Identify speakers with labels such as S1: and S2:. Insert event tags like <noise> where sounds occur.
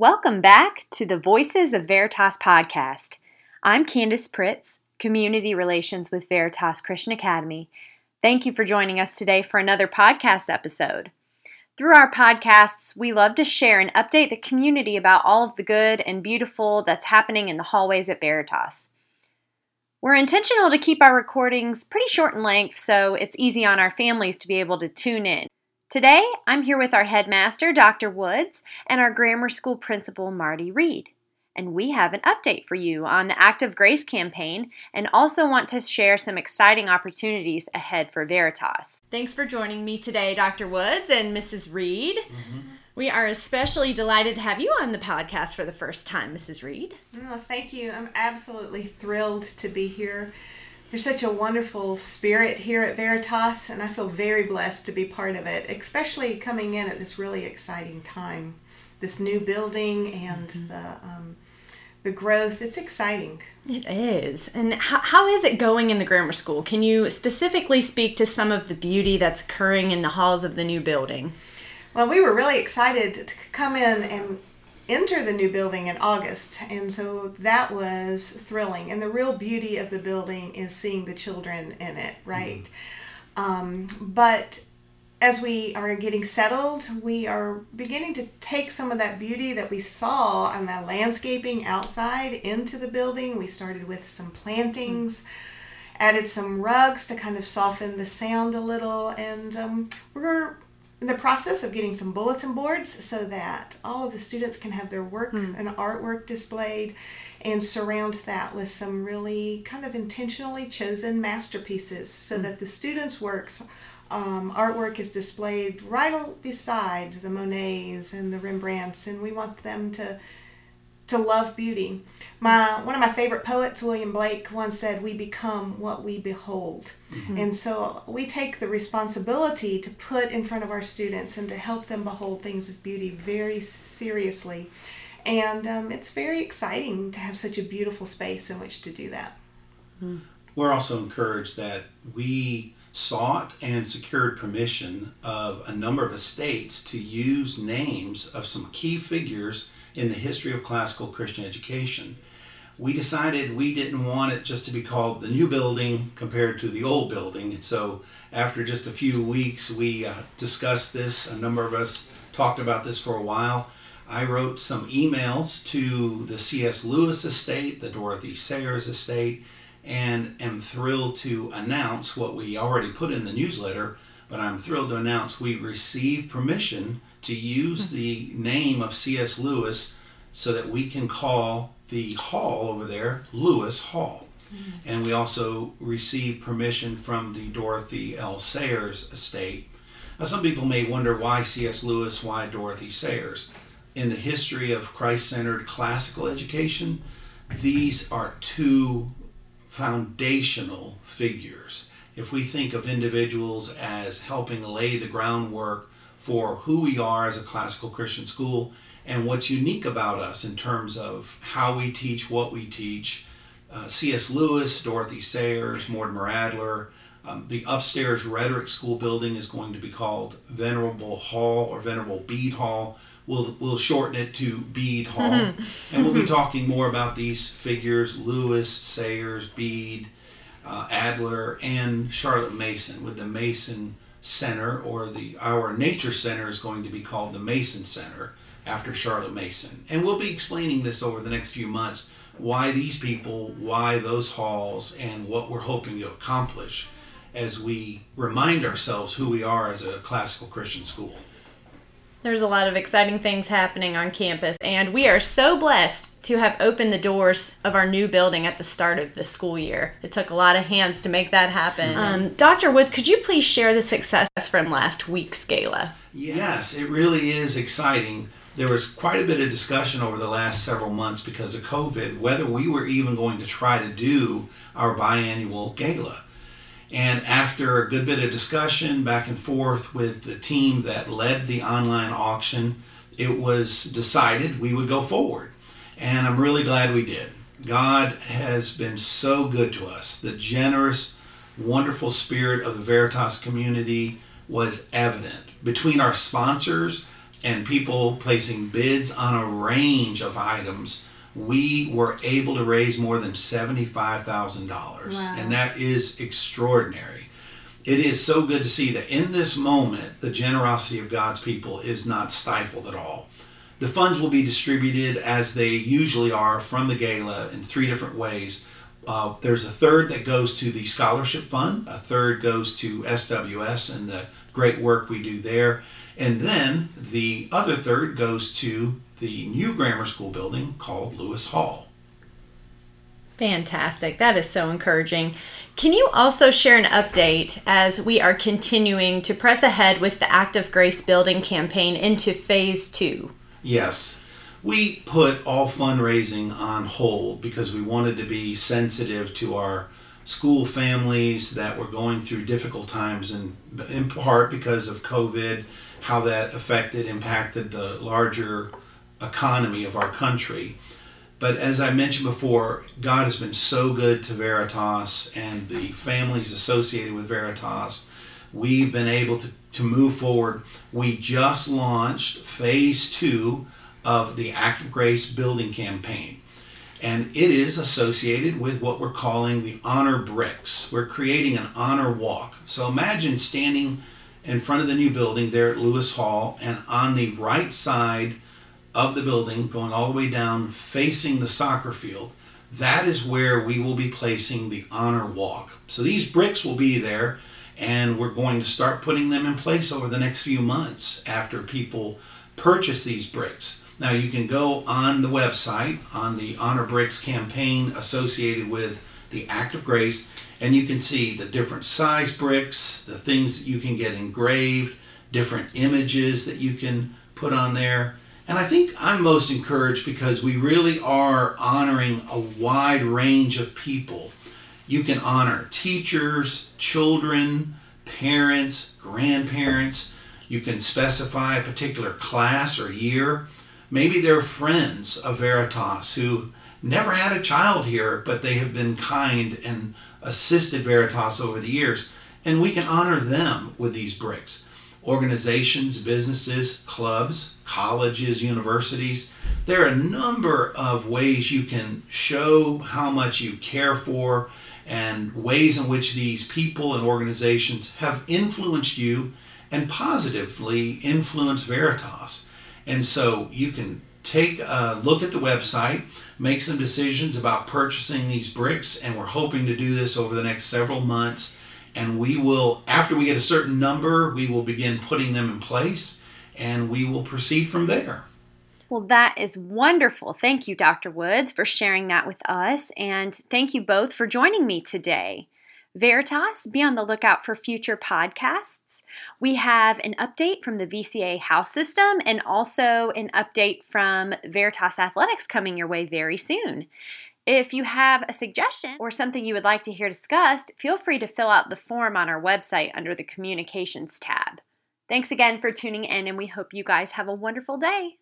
S1: Welcome back to the Voices of Veritas podcast. I'm Candace Pritz, Community Relations with Veritas Christian Academy. Thank you for joining us today for another podcast episode. Through our podcasts, we love to share and update the community about all of the good and beautiful that's happening in the hallways at Veritas. We're intentional to keep our recordings pretty short in length so it's easy on our families to be able to tune in. Today, I'm here with our headmaster, Dr. Woods, and our grammar school principal, Marty Reed. And we have an update for you on the Act of Grace campaign and also want to share some exciting opportunities ahead for Veritas. Thanks for joining me today, Dr. Woods and Mrs. Reed. Mm-hmm. We are especially delighted to have you on the podcast for the first time, Mrs. Reed.
S2: Oh, thank you. I'm absolutely thrilled to be here there's such a wonderful spirit here at Veritas, and I feel very blessed to be part of it, especially coming in at this really exciting time. This new building and mm-hmm. the um, the growth, it's exciting.
S1: It is. And how, how is it going in the grammar school? Can you specifically speak to some of the beauty that's occurring in the halls of the new building?
S2: Well, we were really excited to come in and enter the new building in August, and so that was thrilling. And the real beauty of the building is seeing the children in it, right? Mm-hmm. Um, but as we are getting settled, we are beginning to take some of that beauty that we saw on the landscaping outside into the building. We started with some plantings. Mm-hmm added some rugs to kind of soften the sound a little and um, we're in the process of getting some bulletin boards so that all of the students can have their work mm. and artwork displayed and surround that with some really kind of intentionally chosen masterpieces so mm. that the students' works um, artwork is displayed right beside the Monets and the Rembrandts, and we want them to to love beauty. My one of my favorite poets, William Blake, once said, "We become what we behold," mm-hmm. and so we take the responsibility to put in front of our students and to help them behold things of beauty very seriously. And um, it's very exciting to have such a beautiful space in which to do that.
S3: Mm. We're also encouraged that we sought and secured permission of a number of estates to use names of some key figures in the history of classical Christian education. We decided we didn't want it just to be called the new building compared to the old building. And so, after just a few weeks, we uh, discussed this. A number of us talked about this for a while. I wrote some emails to the C.S. Lewis estate, the Dorothy Sayers estate, and am thrilled to announce what we already put in the newsletter. But I'm thrilled to announce we received permission to use the name of C.S. Lewis so that we can call the hall over there Lewis Hall. Mm-hmm. And we also received permission from the Dorothy L. Sayers estate. Now, some people may wonder why C.S. Lewis, why Dorothy Sayers. In the history of Christ centered classical education, these are two foundational figures. If we think of individuals as helping lay the groundwork for who we are as a classical Christian school and what's unique about us in terms of how we teach, what we teach. Uh, C.S. Lewis, Dorothy Sayers, Mortimer Adler. Um, the upstairs rhetoric school building is going to be called Venerable Hall or Venerable Bede Hall. We'll, we'll shorten it to Bede Hall. Mm-hmm. <laughs> and we'll be talking more about these figures Lewis, Sayers, Bede, uh, Adler, and Charlotte Mason with the Mason Center, or the our nature center is going to be called the Mason Center after Charlotte Mason. And we'll be explaining this over the next few months why these people, why those halls, and what we're hoping to accomplish as we remind ourselves who we are as a classical Christian school.
S1: There's a lot of exciting things happening on campus, and we are so blessed to have opened the doors of our new building at the start of the school year. It took a lot of hands to make that happen. Mm-hmm. Um, Dr. Woods, could you please share the success from last week's gala?
S3: Yes, it really is exciting. There was quite a bit of discussion over the last several months because of COVID whether we were even going to try to do our biannual gala. And after a good bit of discussion back and forth with the team that led the online auction, it was decided we would go forward. And I'm really glad we did. God has been so good to us. The generous, wonderful spirit of the Veritas community was evident. Between our sponsors and people placing bids on a range of items, we were able to raise more than $75,000.
S2: Wow.
S3: And that is extraordinary. It is so good to see that in this moment, the generosity of God's people is not stifled at all. The funds will be distributed as they usually are from the gala in three different ways. Uh, there's a third that goes to the scholarship fund, a third goes to SWS and the great work we do there, and then the other third goes to the new grammar school building called Lewis Hall.
S1: Fantastic. That is so encouraging. Can you also share an update as we are continuing to press ahead with the Act of Grace building campaign into phase two?
S3: Yes. We put all fundraising on hold because we wanted to be sensitive to our school families that were going through difficult times, and in part because of COVID, how that affected, impacted the larger economy of our country. But as I mentioned before, God has been so good to Veritas and the families associated with Veritas. We've been able to, to move forward. We just launched phase two of the Act of Grace building campaign. And it is associated with what we're calling the honor bricks. We're creating an honor walk. So imagine standing in front of the new building there at Lewis Hall, and on the right side, of the building, going all the way down, facing the soccer field, that is where we will be placing the honor walk. So these bricks will be there, and we're going to start putting them in place over the next few months after people purchase these bricks. Now you can go on the website on the Honor Bricks campaign associated with the Act of Grace, and you can see the different size bricks, the things that you can get engraved, different images that you can put on there. And I think I'm most encouraged because we really are honoring a wide range of people. You can honor teachers, children, parents, grandparents. You can specify a particular class or year. Maybe they're friends of Veritas who never had a child here, but they have been kind and assisted Veritas over the years. And we can honor them with these bricks organizations, businesses, clubs, colleges, universities. There are a number of ways you can show how much you care for and ways in which these people and organizations have influenced you and positively influenced Veritas. And so you can take a look at the website, make some decisions about purchasing these bricks, and we're hoping to do this over the next several months and we will after we get a certain number we will begin putting them in place and we will proceed from there
S1: well, that is wonderful. Thank you, Dr. Woods, for sharing that with us. And thank you both for joining me today. Veritas, be on the lookout for future podcasts. We have an update from the VCA house system and also an update from Veritas Athletics coming your way very soon. If you have a suggestion or something you would like to hear discussed, feel free to fill out the form on our website under the Communications tab. Thanks again for tuning in, and we hope you guys have a wonderful day.